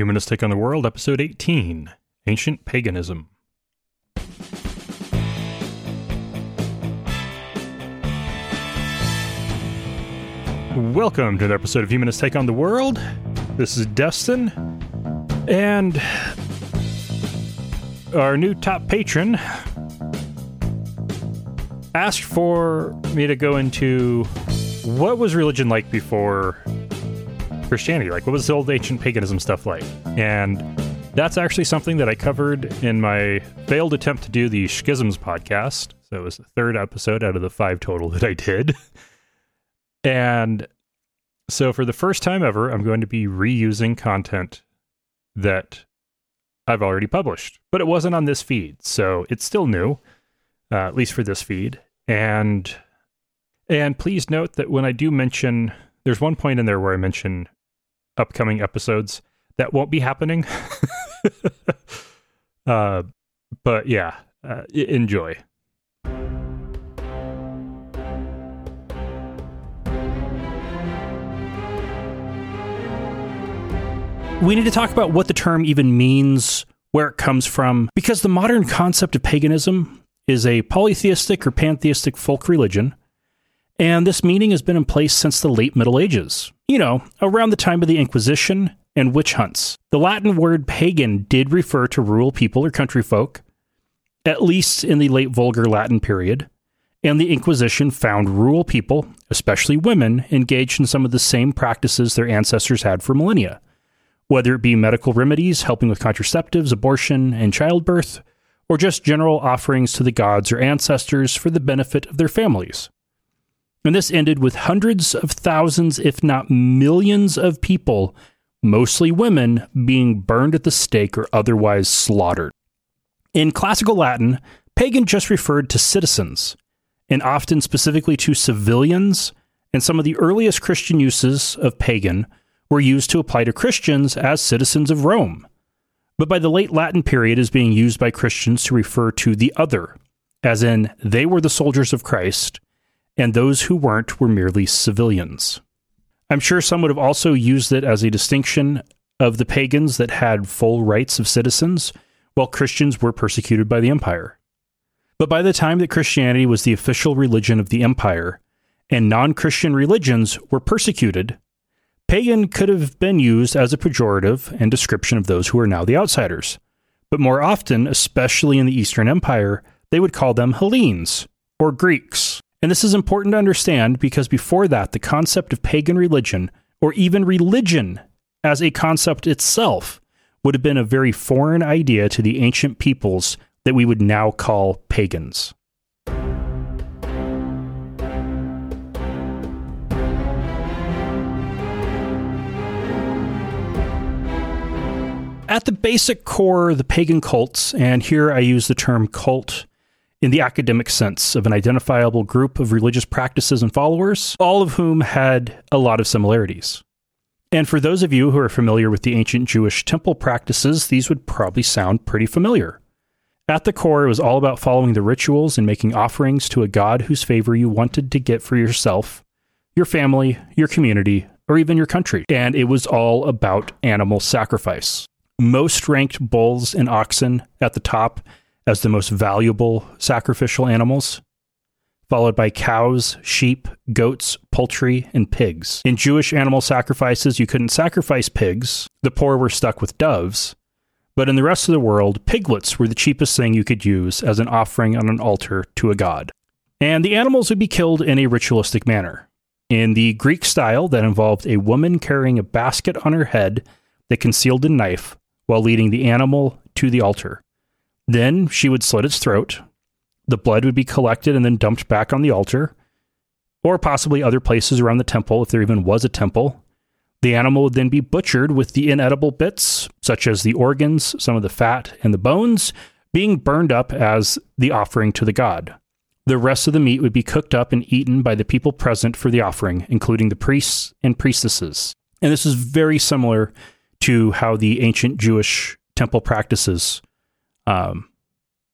Humanist Take on the World, Episode 18 Ancient Paganism. Welcome to the episode of Humanist Take on the World. This is Destin, and our new top patron asked for me to go into what was religion like before Christianity? Like, what was the old ancient paganism stuff like? And that's actually something that I covered in my failed attempt to do the Schisms podcast. So it was the third episode out of the five total that I did. and so for the first time ever, I'm going to be reusing content that I've already published, but it wasn't on this feed. So it's still new, uh, at least for this feed. And and please note that when I do mention, there's one point in there where I mention upcoming episodes that won't be happening. uh, but yeah, uh, enjoy. We need to talk about what the term even means, where it comes from, because the modern concept of paganism is a polytheistic or pantheistic folk religion and this meaning has been in place since the late Middle Ages, you know, around the time of the Inquisition and witch hunts. The Latin word pagan did refer to rural people or country folk, at least in the late Vulgar Latin period, and the Inquisition found rural people, especially women, engaged in some of the same practices their ancestors had for millennia, whether it be medical remedies, helping with contraceptives, abortion, and childbirth, or just general offerings to the gods or ancestors for the benefit of their families. And this ended with hundreds of thousands, if not millions, of people, mostly women, being burned at the stake or otherwise slaughtered. In classical Latin, pagan just referred to citizens, and often specifically to civilians, and some of the earliest Christian uses of pagan were used to apply to Christians as citizens of Rome. But by the late Latin period is being used by Christians to refer to the other, as in they were the soldiers of Christ and those who weren't were merely civilians. I'm sure some would have also used it as a distinction of the pagans that had full rights of citizens, while Christians were persecuted by the empire. But by the time that Christianity was the official religion of the empire, and non Christian religions were persecuted, pagan could have been used as a pejorative and description of those who are now the outsiders. But more often, especially in the Eastern Empire, they would call them Hellenes or Greeks. And this is important to understand because before that, the concept of pagan religion, or even religion as a concept itself, would have been a very foreign idea to the ancient peoples that we would now call pagans. At the basic core, the pagan cults, and here I use the term cult in the academic sense of an identifiable group of religious practices and followers, all of whom had a lot of similarities. And for those of you who are familiar with the ancient Jewish temple practices, these would probably sound pretty familiar. At the core, it was all about following the rituals and making offerings to a god whose favor you wanted to get for yourself, your family, your community, or even your country. And it was all about animal sacrifice. Most ranked bulls and oxen at the top as the most valuable sacrificial animals, followed by cows, sheep, goats, poultry, and pigs. In Jewish animal sacrifices, you couldn't sacrifice pigs, the poor were stuck with doves. But in the rest of the world, piglets were the cheapest thing you could use as an offering on an altar to a god. And the animals would be killed in a ritualistic manner. In the Greek style, that involved a woman carrying a basket on her head that concealed a knife while leading the animal to the altar. Then she would slit its throat. The blood would be collected and then dumped back on the altar, or possibly other places around the temple if there even was a temple. The animal would then be butchered with the inedible bits, such as the organs, some of the fat, and the bones, being burned up as the offering to the god. The rest of the meat would be cooked up and eaten by the people present for the offering, including the priests and priestesses. And this is very similar to how the ancient Jewish temple practices um,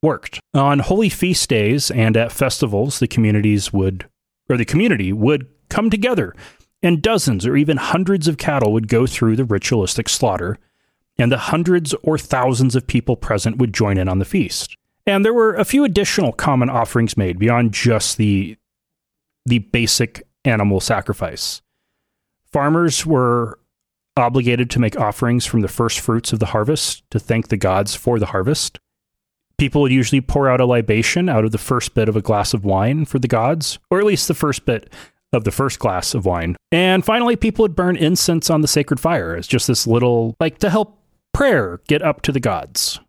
worked. On holy feast days and at festivals, the communities would, or the community would come together, and dozens or even hundreds of cattle would go through the ritualistic slaughter, and the hundreds or thousands of people present would join in on the feast. And there were a few additional common offerings made beyond just the the basic animal sacrifice. Farmers were obligated to make offerings from the first fruits of the harvest to thank the gods for the harvest. People would usually pour out a libation out of the first bit of a glass of wine for the gods, or at least the first bit of the first glass of wine. And finally, people would burn incense on the sacred fire as just this little, like to help prayer get up to the gods,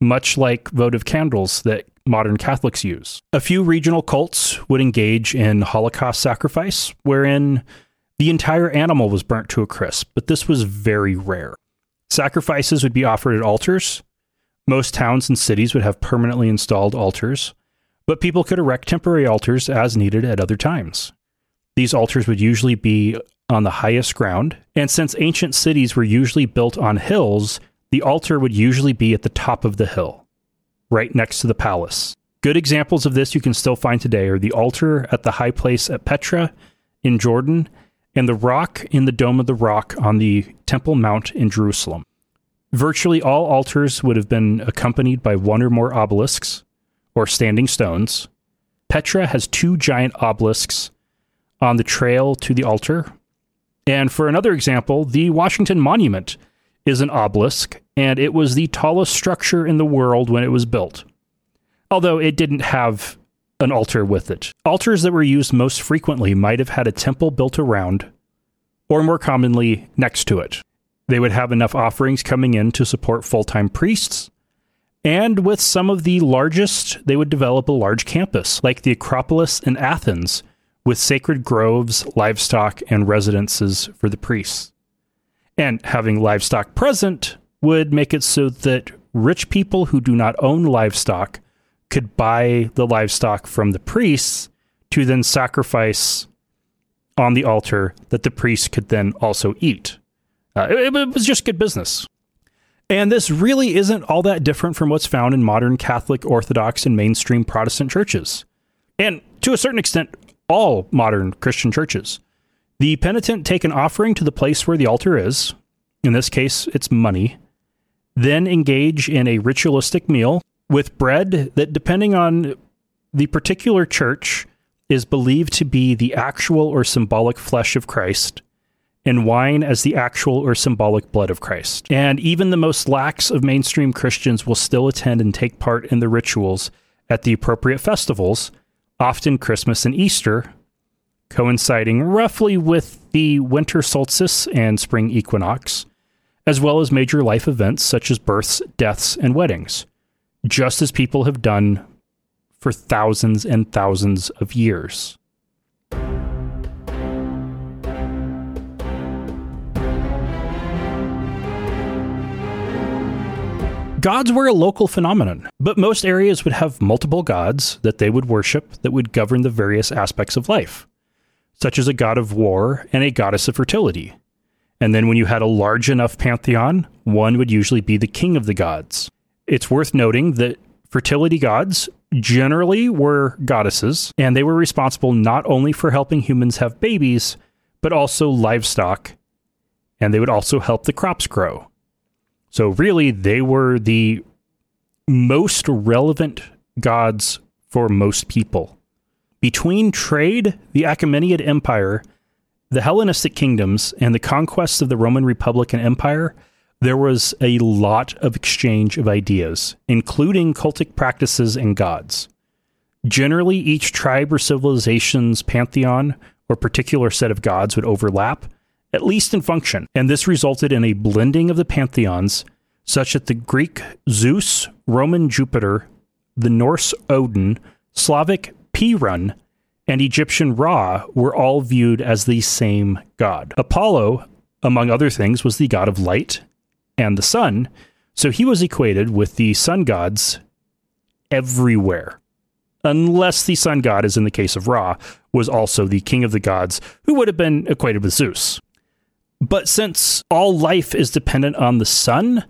much like votive candles that modern Catholics use. A few regional cults would engage in Holocaust sacrifice, wherein the entire animal was burnt to a crisp, but this was very rare. Sacrifices would be offered at altars. Most towns and cities would have permanently installed altars, but people could erect temporary altars as needed at other times. These altars would usually be on the highest ground, and since ancient cities were usually built on hills, the altar would usually be at the top of the hill, right next to the palace. Good examples of this you can still find today are the altar at the high place at Petra in Jordan and the rock in the Dome of the Rock on the Temple Mount in Jerusalem. Virtually all altars would have been accompanied by one or more obelisks or standing stones. Petra has two giant obelisks on the trail to the altar. And for another example, the Washington Monument is an obelisk, and it was the tallest structure in the world when it was built, although it didn't have an altar with it. Altars that were used most frequently might have had a temple built around, or more commonly, next to it. They would have enough offerings coming in to support full time priests. And with some of the largest, they would develop a large campus, like the Acropolis in Athens, with sacred groves, livestock, and residences for the priests. And having livestock present would make it so that rich people who do not own livestock could buy the livestock from the priests to then sacrifice on the altar that the priests could then also eat. Uh, it, it was just good business. And this really isn't all that different from what's found in modern Catholic, Orthodox, and mainstream Protestant churches. And to a certain extent, all modern Christian churches. The penitent take an offering to the place where the altar is, in this case, it's money, then engage in a ritualistic meal with bread that, depending on the particular church, is believed to be the actual or symbolic flesh of Christ, and wine as the actual or symbolic blood of Christ. And even the most lax of mainstream Christians will still attend and take part in the rituals at the appropriate festivals often Christmas and Easter, coinciding roughly with the winter solstice and spring equinox, as well as major life events such as births, deaths, and weddings, just as people have done for thousands and thousands of years. Gods were a local phenomenon, but most areas would have multiple gods that they would worship that would govern the various aspects of life, such as a god of war and a goddess of fertility. And then when you had a large enough pantheon, one would usually be the king of the gods. It's worth noting that fertility gods generally were goddesses, and they were responsible not only for helping humans have babies, but also livestock, and they would also help the crops grow. So really, they were the most relevant gods for most people. Between trade, the Achaemenid Empire, the Hellenistic kingdoms, and the conquests of the Roman Republic and Empire, there was a lot of exchange of ideas, including cultic practices and gods. Generally, each tribe or civilization's pantheon or particular set of gods would overlap, at least in function, and this resulted in a blending of the pantheons such that the Greek Zeus, Roman Jupiter, the Norse Odin, Slavic Perun, and Egyptian Ra were all viewed as the same god. Apollo, among other things, was the god of light and the sun, so he was equated with the sun gods everywhere. Unless the sun god, as in the case of Ra, was also the king of the gods, who would have been equated with Zeus. But since all life is dependent on the sun,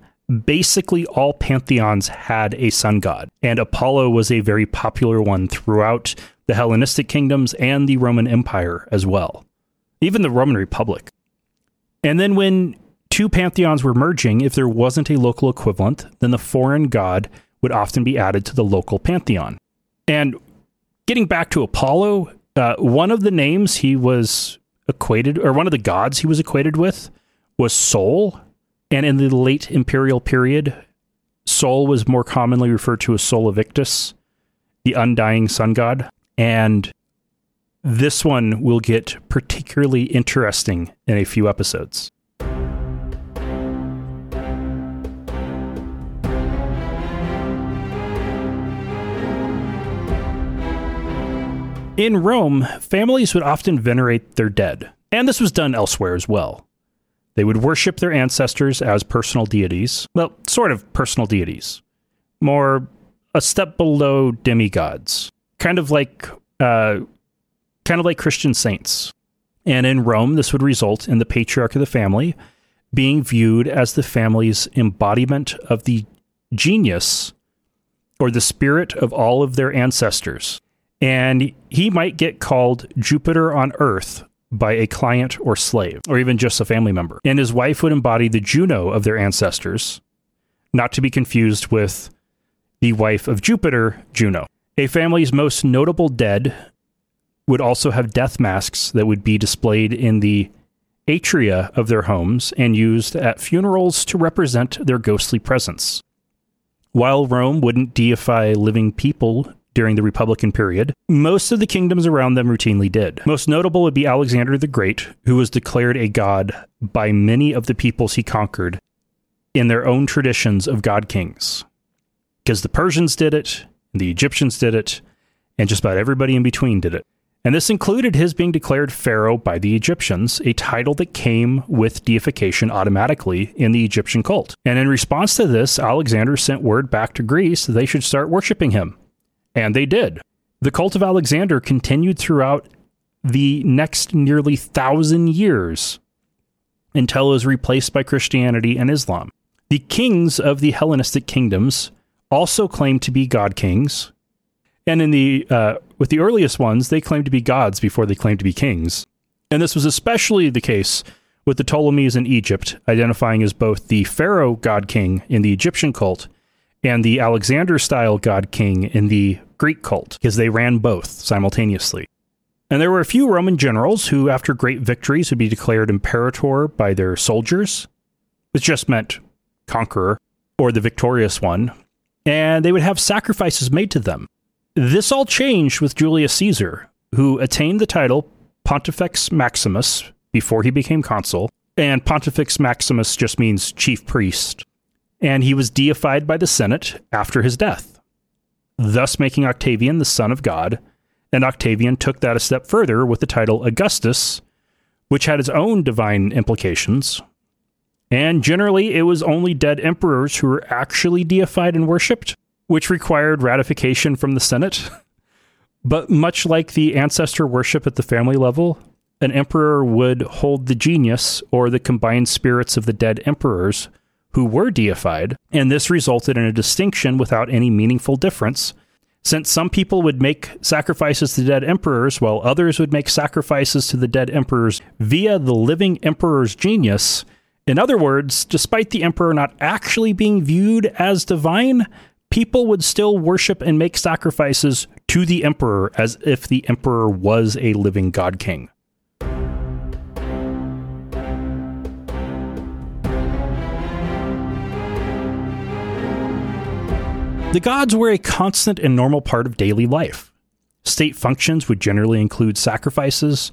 basically all pantheons had a sun god, and Apollo was a very popular one throughout the Hellenistic kingdoms and the Roman Empire as well, even the Roman Republic. And then when two pantheons were merging, if there wasn't a local equivalent, then the foreign god would often be added to the local pantheon. And getting back to Apollo, uh, one of the names he was equated, or one of the gods he was equated with, was Sol. And in the late imperial period, Sol was more commonly referred to as Sol Invictus, the undying sun god. And this one will get particularly interesting in a few episodes. In Rome, families would often venerate their dead, and this was done elsewhere as well. They would worship their ancestors as personal deities, well, sort of personal deities, more a step below demigods, kind of like uh, kind of like Christian saints. And in Rome, this would result in the patriarch of the family being viewed as the family's embodiment of the genius or the spirit of all of their ancestors and he might get called Jupiter on Earth by a client or slave, or even just a family member. And his wife would embody the Juno of their ancestors, not to be confused with the wife of Jupiter, Juno. A family's most notable dead would also have death masks that would be displayed in the atria of their homes and used at funerals to represent their ghostly presence. While Rome wouldn't deify living people during the Republican period, most of the kingdoms around them routinely did. Most notable would be Alexander the Great, who was declared a god by many of the peoples he conquered in their own traditions of god kings. Because the Persians did it, the Egyptians did it, and just about everybody in between did it. And this included his being declared pharaoh by the Egyptians, a title that came with deification automatically in the Egyptian cult. And in response to this, Alexander sent word back to Greece that they should start worshiping him. And they did. The cult of Alexander continued throughout the next nearly thousand years until it was replaced by Christianity and Islam. The kings of the Hellenistic kingdoms also claimed to be god kings, and in the uh, with the earliest ones, they claimed to be gods before they claimed to be kings. And this was especially the case with the Ptolemies in Egypt, identifying as both the pharaoh god king in the Egyptian cult and the Alexander style god king in the Greek cult, because they ran both simultaneously. And there were a few Roman generals who, after great victories, would be declared imperator by their soldiers, which just meant conqueror or the victorious one, and they would have sacrifices made to them. This all changed with Julius Caesar, who attained the title Pontifex Maximus before he became consul, and Pontifex Maximus just means chief priest and he was deified by the Senate after his death, thus making Octavian the son of God. And Octavian took that a step further with the title Augustus, which had its own divine implications. And generally, it was only dead emperors who were actually deified and worshipped, which required ratification from the Senate. but much like the ancestor worship at the family level, an emperor would hold the genius or the combined spirits of the dead emperors who were deified, and this resulted in a distinction without any meaningful difference. Since some people would make sacrifices to dead emperors, while others would make sacrifices to the dead emperors via the living emperor's genius. In other words, despite the emperor not actually being viewed as divine, people would still worship and make sacrifices to the emperor as if the emperor was a living god king. The gods were a constant and normal part of daily life. State functions would generally include sacrifices.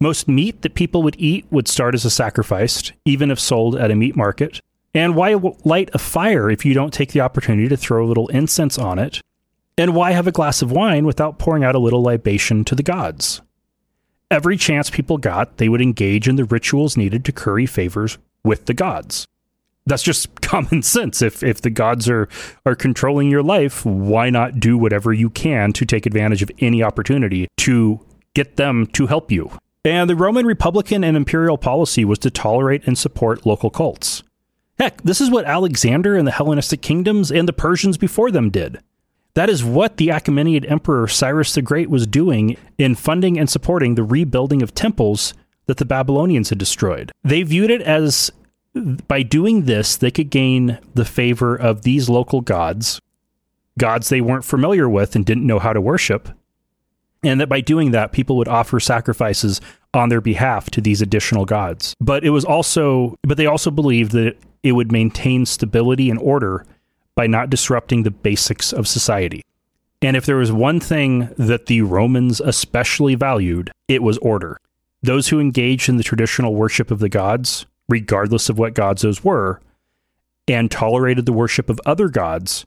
Most meat that people would eat would start as a sacrifice, even if sold at a meat market. And why light a fire if you don't take the opportunity to throw a little incense on it? And why have a glass of wine without pouring out a little libation to the gods? Every chance people got, they would engage in the rituals needed to curry favors with the gods that's just common sense. If if the gods are are controlling your life, why not do whatever you can to take advantage of any opportunity to get them to help you? And the Roman Republican and imperial policy was to tolerate and support local cults. Heck, this is what Alexander and the Hellenistic kingdoms and the Persians before them did. That is what the Achaemenid Emperor Cyrus the Great was doing in funding and supporting the rebuilding of temples that the Babylonians had destroyed. They viewed it as by doing this, they could gain the favor of these local gods, gods they weren't familiar with and didn't know how to worship. And that by doing that, people would offer sacrifices on their behalf to these additional gods. But it was also, but they also believed that it would maintain stability and order by not disrupting the basics of society. And if there was one thing that the Romans especially valued, it was order. Those who engaged in the traditional worship of the gods regardless of what gods those were, and tolerated the worship of other gods,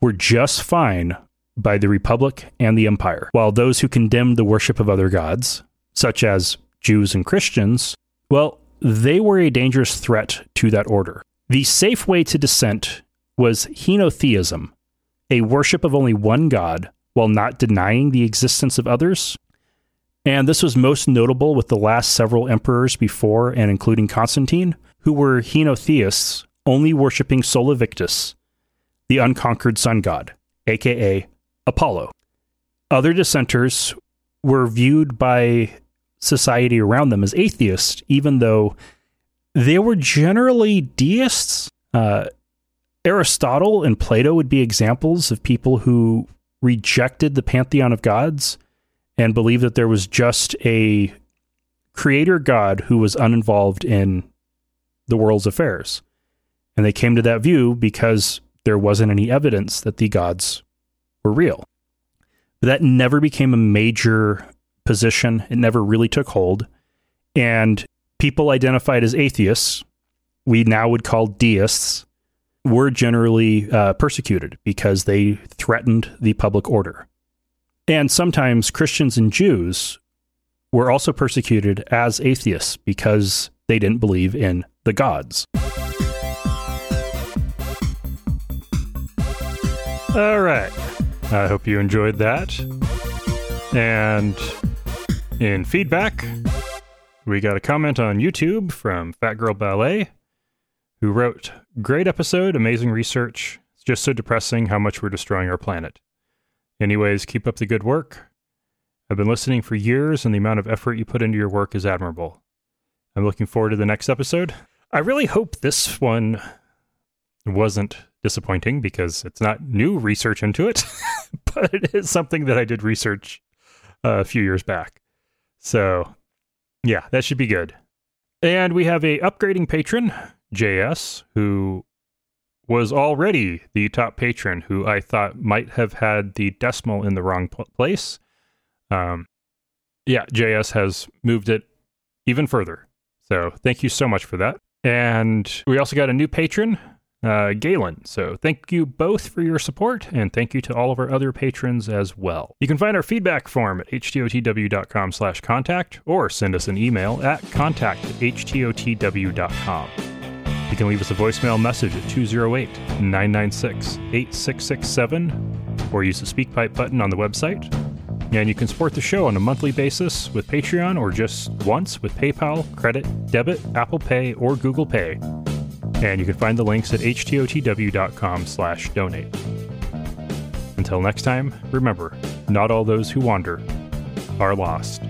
were just fine by the Republic and the Empire, while those who condemned the worship of other gods, such as Jews and Christians, well, they were a dangerous threat to that order. The safe way to dissent was henotheism, a worship of only one god while not denying the existence of others and this was most notable with the last several emperors before and including Constantine, who were henotheists, only worshipping Sol Invictus, the unconquered sun god, aka Apollo. Other dissenters were viewed by society around them as atheists, even though they were generally deists. Uh, Aristotle and Plato would be examples of people who rejected the pantheon of gods and believed that there was just a creator God who was uninvolved in the world's affairs. And they came to that view because there wasn't any evidence that the gods were real. But that never became a major position. It never really took hold. And people identified as atheists, we now would call deists, were generally uh, persecuted because they threatened the public order. And sometimes Christians and Jews were also persecuted as atheists because they didn't believe in the gods. All right. I hope you enjoyed that. And in feedback, we got a comment on YouTube from Fat Girl Ballet who wrote, Great episode, amazing research. It's just so depressing how much we're destroying our planet. Anyways, keep up the good work. I've been listening for years, and the amount of effort you put into your work is admirable. I'm looking forward to the next episode. I really hope this one wasn't disappointing because it's not new research into it, but it is something that I did research uh, a few years back. So, yeah, that should be good. And we have a upgrading patron, JS, who was already the top patron who I thought might have had the decimal in the wrong place. Um, yeah, JS has moved it even further. So thank you so much for that. And we also got a new patron, uh, Galen. So thank you both for your support, and thank you to all of our other patrons as well. You can find our feedback form at htotw.com slash contact, or send us an email at contact at. You can leave us a voicemail message at 208 996 8667 or use the SpeakPipe button on the website. And you can support the show on a monthly basis with Patreon or just once with PayPal, credit, debit, Apple Pay, or Google Pay. And you can find the links at htotw.com slash donate. Until next time, remember, not all those who wander are lost.